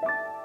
Bye.